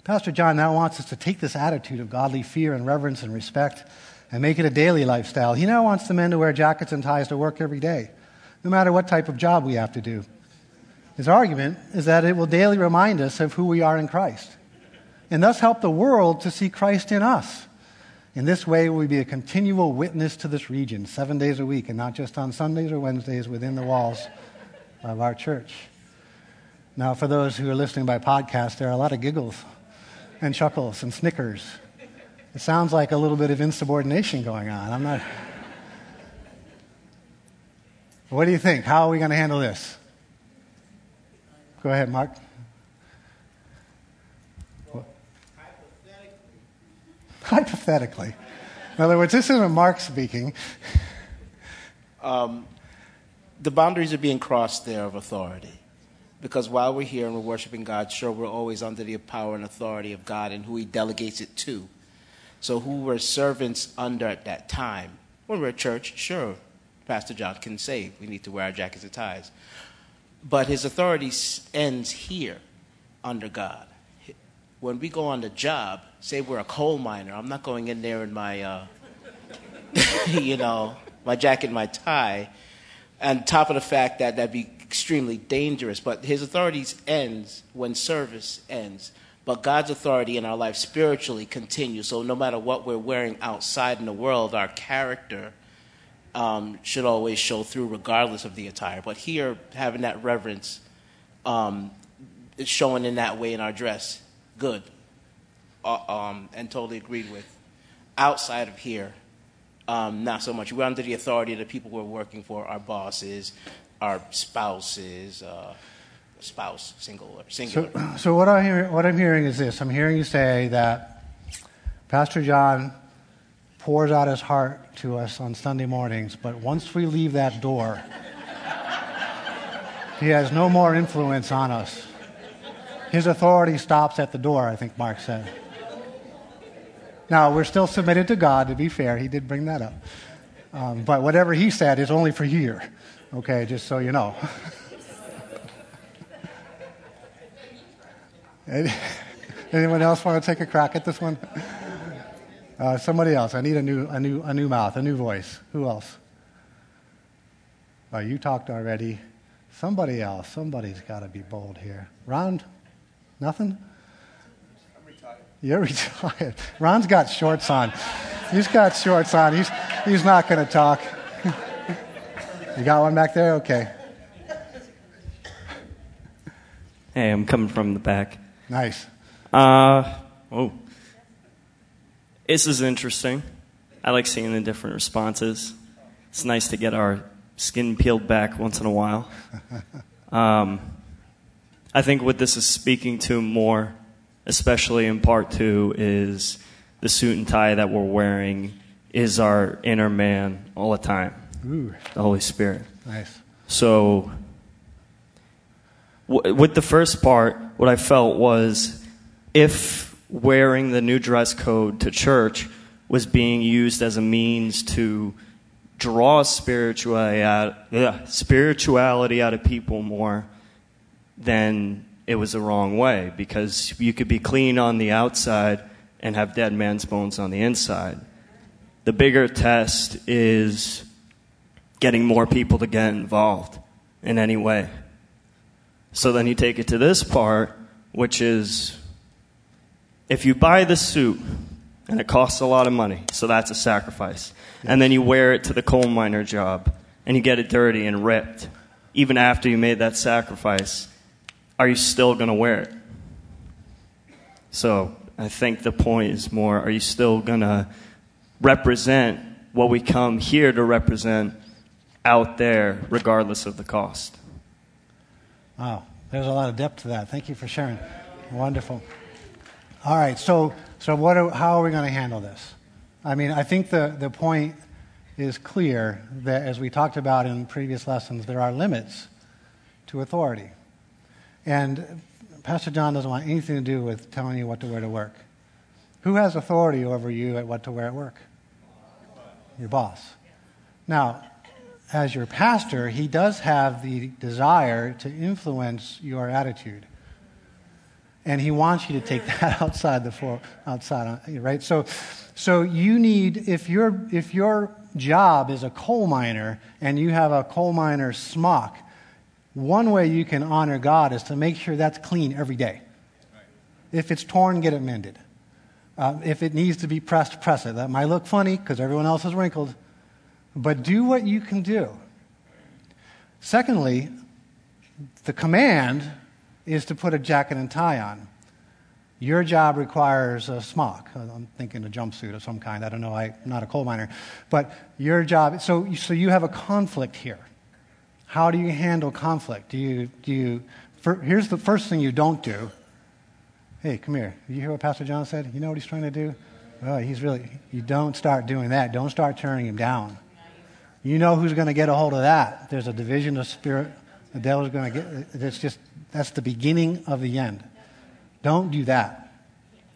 Pastor John now wants us to take this attitude of godly fear and reverence and respect and make it a daily lifestyle. He now wants the men to wear jackets and ties to work every day, no matter what type of job we have to do. His argument is that it will daily remind us of who we are in Christ and thus help the world to see Christ in us. In this way, we'll be a continual witness to this region, seven days a week, and not just on Sundays or Wednesdays within the walls of our church. Now, for those who are listening by podcast, there are a lot of giggles and chuckles and snickers. It sounds like a little bit of insubordination going on. I'm not. What do you think? How are we going to handle this? Go ahead, Mark. Hypothetically. In other words, this isn't Mark speaking. Um, the boundaries are being crossed there of authority. Because while we're here and we're worshiping God, sure, we're always under the power and authority of God and who He delegates it to. So, who we're servants under at that time. When we're at church, sure, Pastor John can say we need to wear our jackets and ties. But his authority ends here under God. When we go on the job, say we're a coal miner, I'm not going in there in my, uh, you know, my jacket and my tie. On top of the fact that that'd be extremely dangerous, but his authority ends when service ends. But God's authority in our life spiritually continues. So no matter what we're wearing outside in the world, our character should always show through, regardless of the attire. But here, having that reverence um, showing in that way in our dress. Good. Uh, um, and totally agreed with. Outside of here, um, not so much. We're under the authority of the people we're working for, our bosses, our spouses, uh, spouse, single or singular. So, what I'm hearing is this I'm hearing you say that Pastor John pours out his heart to us on Sunday mornings, but once we leave that door, he has no more influence on us. His authority stops at the door, I think Mark said. Now, we're still submitted to God, to be fair. He did bring that up. Um, but whatever he said is only for here, okay, just so you know. Anyone else want to take a crack at this one? Uh, somebody else. I need a new, a, new, a new mouth, a new voice. Who else? Oh, you talked already. Somebody else. Somebody's got to be bold here. Ron? Nothing? I'm retired. You're retired. Ron's got shorts on. He's got shorts on. He's, he's not going to talk. you got one back there? Okay. Hey, I'm coming from the back. Nice. Uh, oh. This is interesting. I like seeing the different responses. It's nice to get our skin peeled back once in a while. Um, I think what this is speaking to more, especially in part two, is the suit and tie that we're wearing is our inner man all the time, Ooh, the Holy Spirit. nice. So, w- with the first part, what I felt was if wearing the new dress code to church was being used as a means to draw spirituality out, uh, ugh, spirituality out of people more, than it was the wrong way because you could be clean on the outside and have dead man's bones on the inside. The bigger test is getting more people to get involved in any way. So then you take it to this part, which is if you buy the suit and it costs a lot of money, so that's a sacrifice, and then you wear it to the coal miner job and you get it dirty and ripped, even after you made that sacrifice, are you still going to wear it? So I think the point is more are you still going to represent what we come here to represent out there, regardless of the cost? Wow, there's a lot of depth to that. Thank you for sharing. Wonderful. All right, so so what? Are, how are we going to handle this? I mean, I think the the point is clear that as we talked about in previous lessons, there are limits to authority, and Pastor John doesn't want anything to do with telling you what to wear to work. Who has authority over you at what to wear at work? Your boss. Now, as your pastor, he does have the desire to influence your attitude. And he wants you to take that outside the floor, outside, right? So, so you need, if, your if your job is a coal miner and you have a coal miner smock, one way you can honor God is to make sure that's clean every day. If it's torn, get it mended. Uh, if it needs to be pressed, press it. That might look funny because everyone else is wrinkled, but do what you can do. Secondly, the command is to put a jacket and tie on. Your job requires a smock. I'm thinking a jumpsuit of some kind. I don't know. I'm not a coal miner. But your job, so, so you have a conflict here. How do you handle conflict? Do you, do you, for, here's the first thing you don't do. Hey, come here. You hear what Pastor John said? You know what he's trying to do? Well, he's really, you don't start doing that. Don't start turning him down. You know who's going to get a hold of that. There's a division of spirit. The devil's going to get, it's just, that's the beginning of the end. Don't do that.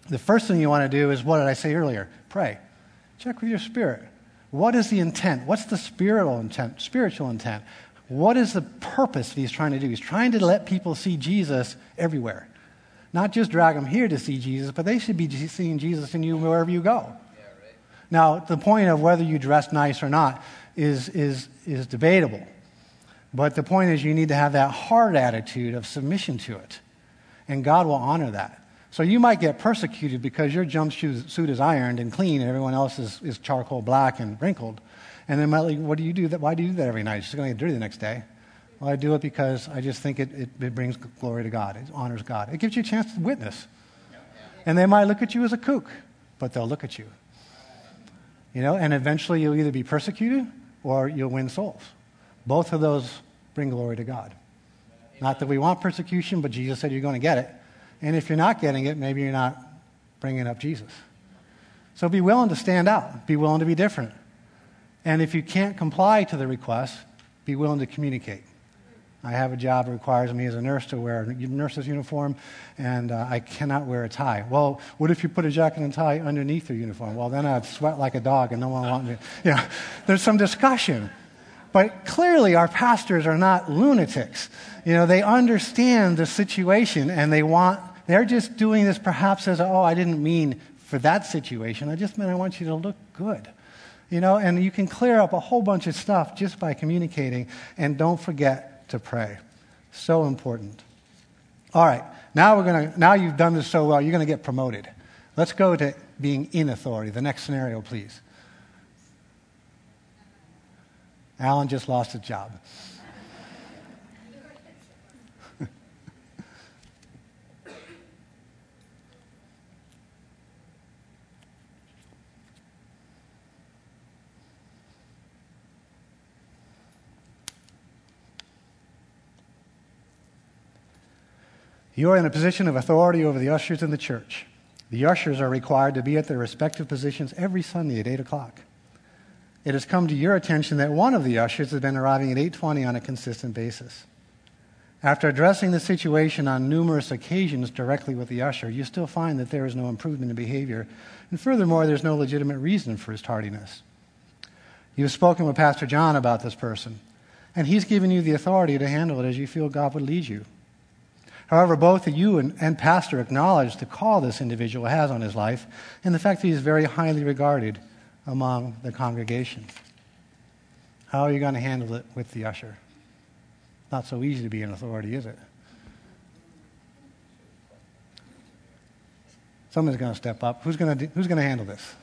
The first thing you want to do is what did I say earlier? Pray. Check with your spirit. What is the intent? What's the spiritual intent? Spiritual intent. What is the purpose that he's trying to do? He's trying to let people see Jesus everywhere. Not just drag them here to see Jesus, but they should be seeing Jesus in you wherever you go. Now, the point of whether you dress nice or not is, is, is debatable. But the point is, you need to have that hard attitude of submission to it. And God will honor that. So you might get persecuted because your jumpsuit suit is ironed and clean and everyone else is, is charcoal black and wrinkled. And then, like, what do you do that? Why do you do that every night? It's just going to get dirty the next day. Well, I do it because I just think it, it, it brings glory to God. It honors God. It gives you a chance to witness. And they might look at you as a kook, but they'll look at you. You know, and eventually you'll either be persecuted or you'll win souls. Both of those bring glory to God. Not that we want persecution, but Jesus said you're going to get it. And if you're not getting it, maybe you're not bringing up Jesus. So be willing to stand out, be willing to be different. And if you can't comply to the request, be willing to communicate. I have a job that requires me as a nurse to wear a nurse's uniform, and uh, I cannot wear a tie. Well, what if you put a jacket and tie underneath your uniform? Well, then I'd sweat like a dog, and no one wants me. Yeah, there's some discussion. But clearly, our pastors are not lunatics. You know, they understand the situation, and they want, they're just doing this perhaps as, oh, I didn't mean for that situation. I just meant I want you to look good. You know, and you can clear up a whole bunch of stuff just by communicating, and don't forget to pray. So important. All right, now we're to, now you've done this so well, you're going to get promoted. Let's go to being in authority. The next scenario, please. Alan just lost his job. You are in a position of authority over the ushers in the church. The ushers are required to be at their respective positions every Sunday at 8 o'clock. It has come to your attention that one of the ushers has been arriving at 8:20 on a consistent basis. After addressing the situation on numerous occasions directly with the usher, you still find that there is no improvement in behavior, and furthermore, there's no legitimate reason for his tardiness. You've spoken with Pastor John about this person, and he's given you the authority to handle it as you feel God would lead you. However, both you and, and Pastor acknowledge the call this individual has on his life and the fact that he is very highly regarded among the congregation. How are you going to handle it with the usher? Not so easy to be an authority, is it? Someone's going to step up. Who's going to, do, who's going to handle this?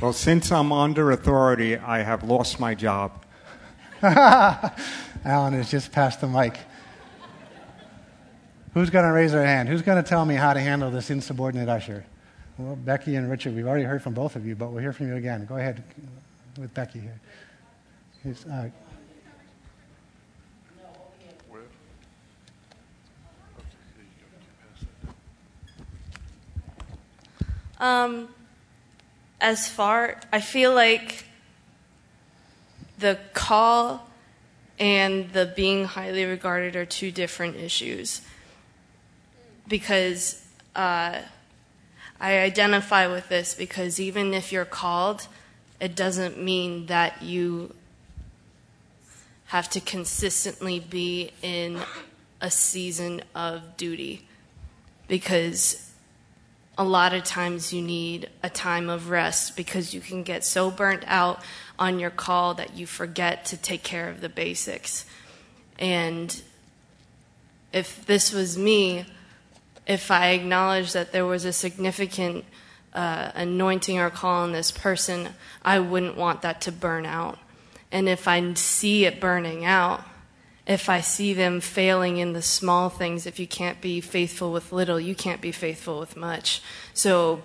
Well, since I'm under authority, I have lost my job. Alan has just passed the mic. Who's going to raise their hand? Who's going to tell me how to handle this insubordinate usher? Well, Becky and Richard, we've already heard from both of you, but we'll hear from you again. Go ahead with Becky here. Uh, Um, as far, I feel like the call and the being highly regarded are two different issues. Because uh, I identify with this because even if you're called, it doesn't mean that you have to consistently be in a season of duty. Because a lot of times you need a time of rest because you can get so burnt out on your call that you forget to take care of the basics. And if this was me, if I acknowledge that there was a significant uh, anointing or call on this person, I wouldn't want that to burn out. And if I see it burning out, if I see them failing in the small things, if you can't be faithful with little, you can't be faithful with much. So,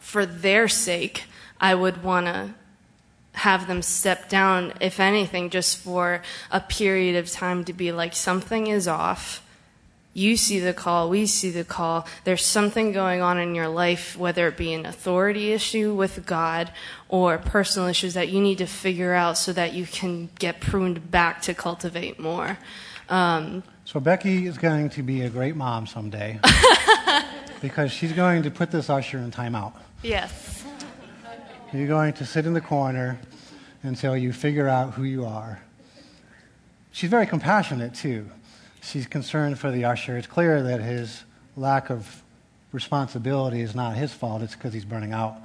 for their sake, I would want to have them step down, if anything, just for a period of time to be like, something is off. You see the call, we see the call. There's something going on in your life, whether it be an authority issue with God or personal issues that you need to figure out so that you can get pruned back to cultivate more. Um, so, Becky is going to be a great mom someday because she's going to put this usher in timeout. Yes. You're going to sit in the corner until you figure out who you are. She's very compassionate, too she's concerned for the usher. It's clear that his lack of responsibility is not his fault, it's because he's burning out,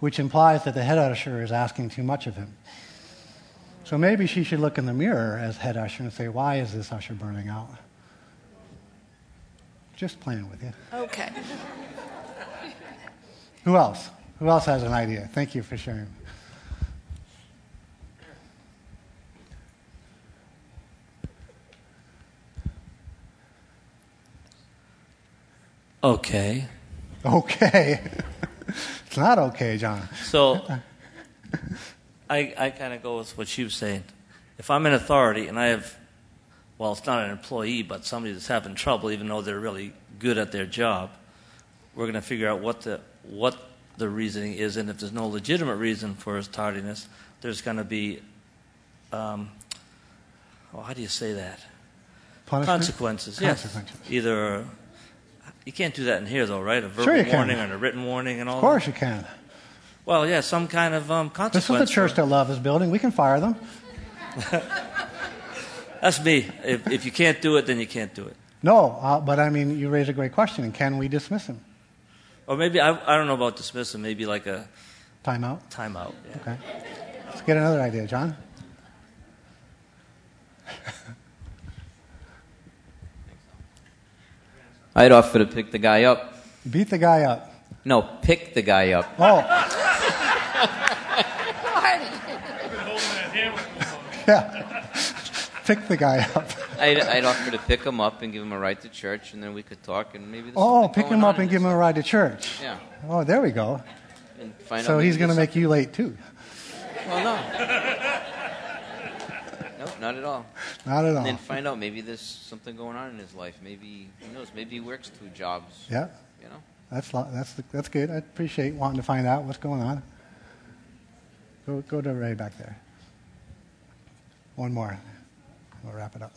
which implies that the head usher is asking too much of him. So maybe she should look in the mirror as head usher and say, Why is this usher burning out? Just playing with you. Okay. Who else? Who else has an idea? Thank you for sharing. Okay. Okay. it's not okay, John. So I, I kind of go with what she was saying. If I'm in authority and I have, well, it's not an employee, but somebody that's having trouble, even though they're really good at their job, we're going to figure out what the, what the reasoning is. And if there's no legitimate reason for his tardiness, there's going to be, um, well, how do you say that? Punishment? Consequences, Consequences. yes. Either you can't do that in here, though, right? A verbal Sure you can. warning and a written warning and all. Of course you can. Well, yeah, some kind of um, This is the church that love is building. We can fire them. That's me. If, if you can't do it, then you can't do it. No, uh, but I mean, you raise a great question. And can we dismiss him? Or maybe I, I don't know about dismissal. Maybe like a Timeout? timeout. Yeah. Okay. Let's get another idea, John. I'd offer to pick the guy up. Beat the guy up. No, pick the guy up. Oh. yeah. Pick the guy up. I'd, I'd offer to pick him up and give him a ride to church, and then we could talk, and maybe. Oh, pick him up and give him a ride to church. Yeah. Oh, there we go. And find So out he's going to make you late too. Well, no. Nope. Not at all. Not at all. And then find out maybe there's something going on in his life. Maybe who knows? Maybe he works two jobs. Yeah. You know. That's lo- that's the, that's good. I appreciate wanting to find out what's going on. Go go to Ray back there. One more. We'll wrap it up.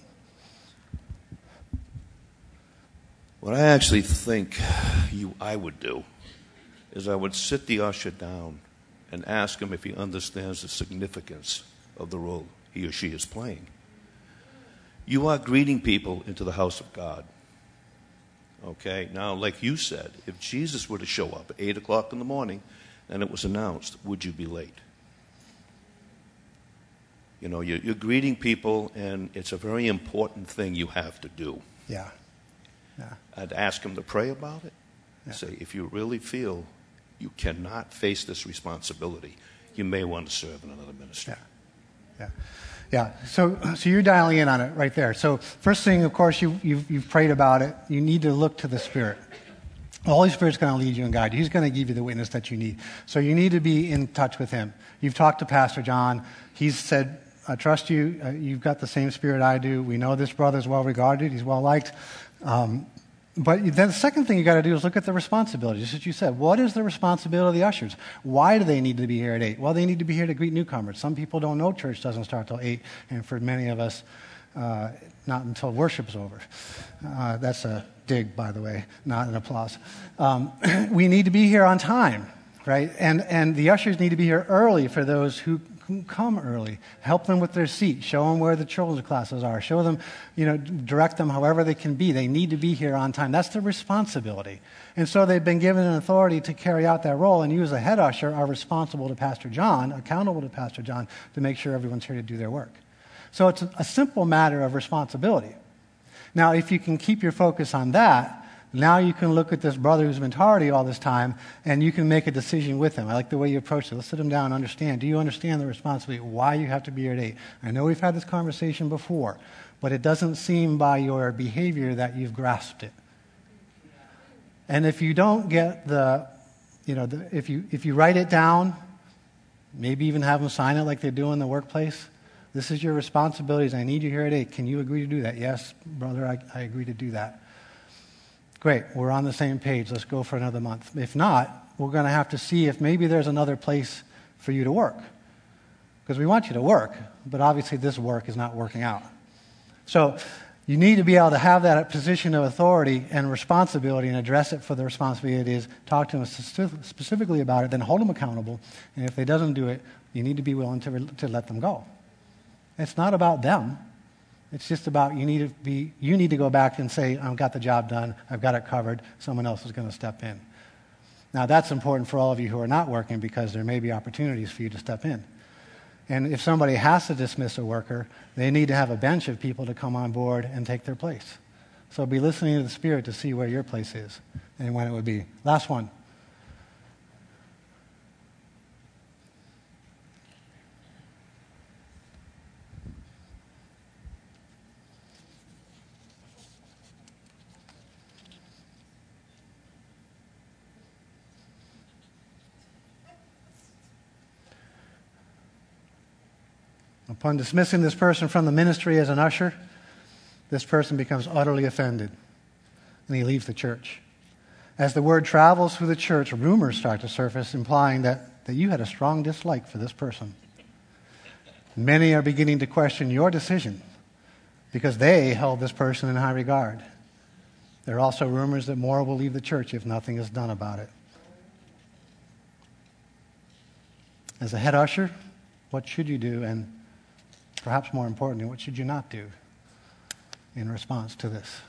What I actually think you I would do is I would sit the usher down and ask him if he understands the significance of the role he or she is playing. You are greeting people into the house of God. Okay, now, like you said, if Jesus were to show up at 8 o'clock in the morning and it was announced, would you be late? You know, you're, you're greeting people, and it's a very important thing you have to do. Yeah. Yeah. I'd ask him to pray about it. Yeah. Say, if you really feel you cannot face this responsibility, you may want to serve in another ministry. Yeah. Yeah. Yeah, So, so you're dialing in on it right there. So, first thing, of course, you, you've, you've prayed about it. You need to look to the Spirit. The Holy Spirit's going to lead you and guide you. He's going to give you the witness that you need. So, you need to be in touch with Him. You've talked to Pastor John. He's said, I trust you. Uh, you've got the same spirit I do. We know this brother is well regarded. He's well liked. Um, but then the second thing you got to do is look at the responsibility. Just as you said, what is the responsibility of the ushers? Why do they need to be here at 8? Well, they need to be here to greet newcomers. Some people don't know church doesn't start till 8, and for many of us, uh, not until worship's over. Uh, that's a dig, by the way, not an applause. Um, we need to be here on time, right? And, and the ushers need to be here early for those who who come early. Help them with their seat. Show them where the children's classes are. Show them, you know, direct them however they can be. They need to be here on time. That's their responsibility. And so they've been given an authority to carry out that role. And you, as a head usher, are responsible to Pastor John, accountable to Pastor John, to make sure everyone's here to do their work. So it's a simple matter of responsibility. Now, if you can keep your focus on that, now you can look at this brother who's been tardy all this time and you can make a decision with him. I like the way you approach it. Let's sit him down and understand. Do you understand the responsibility? Why you have to be here at 8? I know we've had this conversation before, but it doesn't seem by your behavior that you've grasped it. And if you don't get the, you know, the, if, you, if you write it down, maybe even have them sign it like they do in the workplace, this is your responsibilities. I need you here at 8. Can you agree to do that? Yes, brother, I, I agree to do that. Great, we're on the same page. Let's go for another month. If not, we're going to have to see if maybe there's another place for you to work. Because we want you to work, but obviously this work is not working out. So you need to be able to have that position of authority and responsibility and address it for the responsibility it is. Talk to them specifically about it, then hold them accountable. And if they doesn't do it, you need to be willing to, to let them go. It's not about them. It's just about you need to be you need to go back and say, I've got the job done, I've got it covered, someone else is going to step in. Now that's important for all of you who are not working because there may be opportunities for you to step in. And if somebody has to dismiss a worker, they need to have a bench of people to come on board and take their place. So be listening to the Spirit to see where your place is and when it would be. Last one. Upon dismissing this person from the ministry as an usher, this person becomes utterly offended and he leaves the church. As the word travels through the church, rumors start to surface implying that, that you had a strong dislike for this person. Many are beginning to question your decision because they held this person in high regard. There are also rumors that more will leave the church if nothing is done about it. As a head usher, what should you do? And Perhaps more importantly, what should you not do in response to this?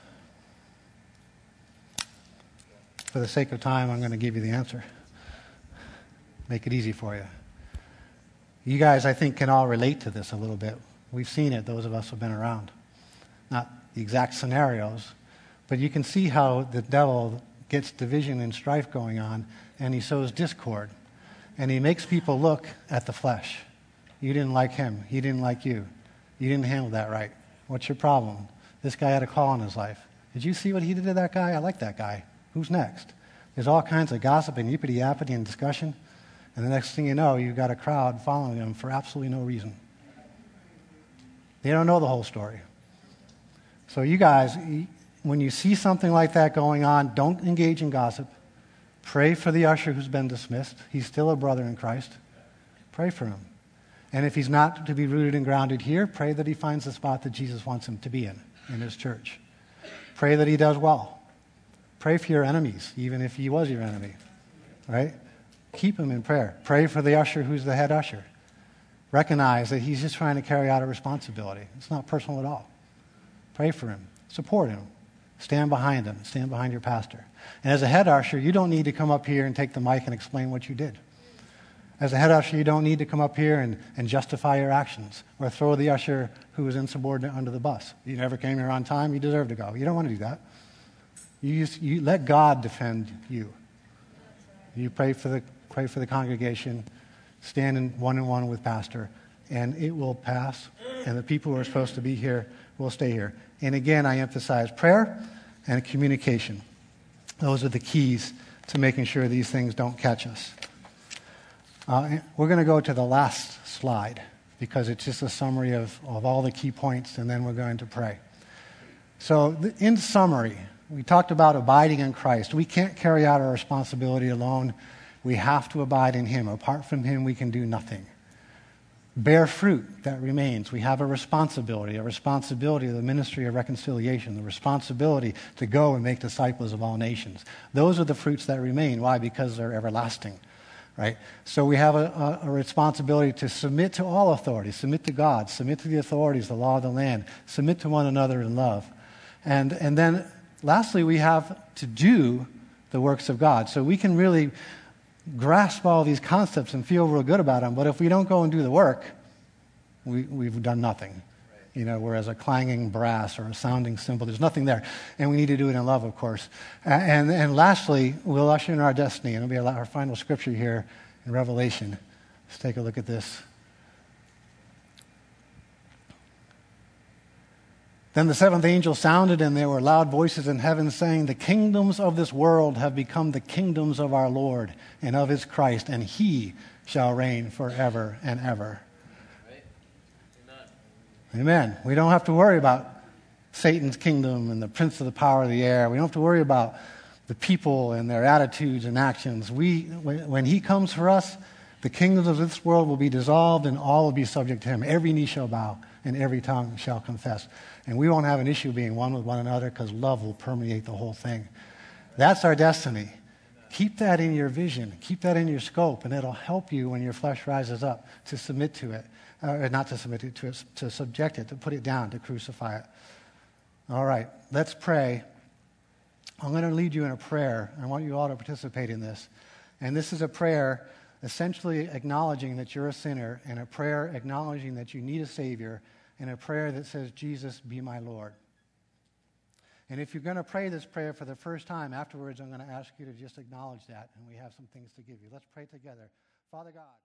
For the sake of time, I'm going to give you the answer. Make it easy for you. You guys, I think, can all relate to this a little bit. We've seen it, those of us who have been around. Not the exact scenarios, but you can see how the devil gets division and strife going on, and he sows discord. And he makes people look at the flesh. You didn't like him. He didn't like you. You didn't handle that right. What's your problem? This guy had a call in his life. Did you see what he did to that guy? I like that guy. Who's next? There's all kinds of gossip and yippity yappity and discussion. And the next thing you know, you've got a crowd following him for absolutely no reason. They don't know the whole story. So, you guys, when you see something like that going on, don't engage in gossip. Pray for the usher who's been dismissed. He's still a brother in Christ. Pray for him. And if he's not to be rooted and grounded here, pray that he finds the spot that Jesus wants him to be in, in his church. Pray that he does well. Pray for your enemies, even if he was your enemy. Right? Keep him in prayer. Pray for the usher who's the head usher. Recognize that he's just trying to carry out a responsibility. It's not personal at all. Pray for him. Support him. Stand behind him. Stand behind your pastor. And as a head usher, you don't need to come up here and take the mic and explain what you did. As a head usher, you don't need to come up here and, and justify your actions or throw the usher who was insubordinate under the bus. You never came here on time, you deserve to go. You don't want to do that. You, just, you let God defend you. You pray for the, pray for the congregation, stand in one on one with Pastor, and it will pass, and the people who are supposed to be here will stay here. And again, I emphasize prayer and communication. Those are the keys to making sure these things don't catch us. Uh, we're going to go to the last slide because it's just a summary of, of all the key points, and then we're going to pray. So, in summary, we talked about abiding in Christ. We can't carry out our responsibility alone. We have to abide in Him. Apart from Him, we can do nothing. Bear fruit that remains. We have a responsibility, a responsibility of the ministry of reconciliation, the responsibility to go and make disciples of all nations. Those are the fruits that remain. Why? Because they're everlasting right? So we have a, a, responsibility to submit to all authorities, submit to God, submit to the authorities, the law of the land, submit to one another in love. And, and then lastly, we have to do the works of God. So we can really grasp all these concepts and feel real good about them, but if we don't go and do the work, we, we've done nothing. You know, whereas a clanging brass or a sounding cymbal, there's nothing there. And we need to do it in love, of course. And, and lastly, we'll usher in our destiny. And it'll be our final scripture here in Revelation. Let's take a look at this. Then the seventh angel sounded, and there were loud voices in heaven saying, The kingdoms of this world have become the kingdoms of our Lord and of his Christ, and he shall reign forever and ever. Amen. We don't have to worry about Satan's kingdom and the prince of the power of the air. We don't have to worry about the people and their attitudes and actions. We, when he comes for us, the kingdoms of this world will be dissolved and all will be subject to him. Every knee shall bow and every tongue shall confess. And we won't have an issue being one with one another because love will permeate the whole thing. That's our destiny. Keep that in your vision. Keep that in your scope, and it'll help you when your flesh rises up to submit to it Uh, or not to submit it to to subject it, to put it down, to crucify it. All right, let's pray. I'm going to lead you in a prayer. I want you all to participate in this. And this is a prayer essentially acknowledging that you're a sinner, and a prayer acknowledging that you need a Savior, and a prayer that says, Jesus, be my Lord. And if you're going to pray this prayer for the first time, afterwards, I'm going to ask you to just acknowledge that, and we have some things to give you. Let's pray together. Father God.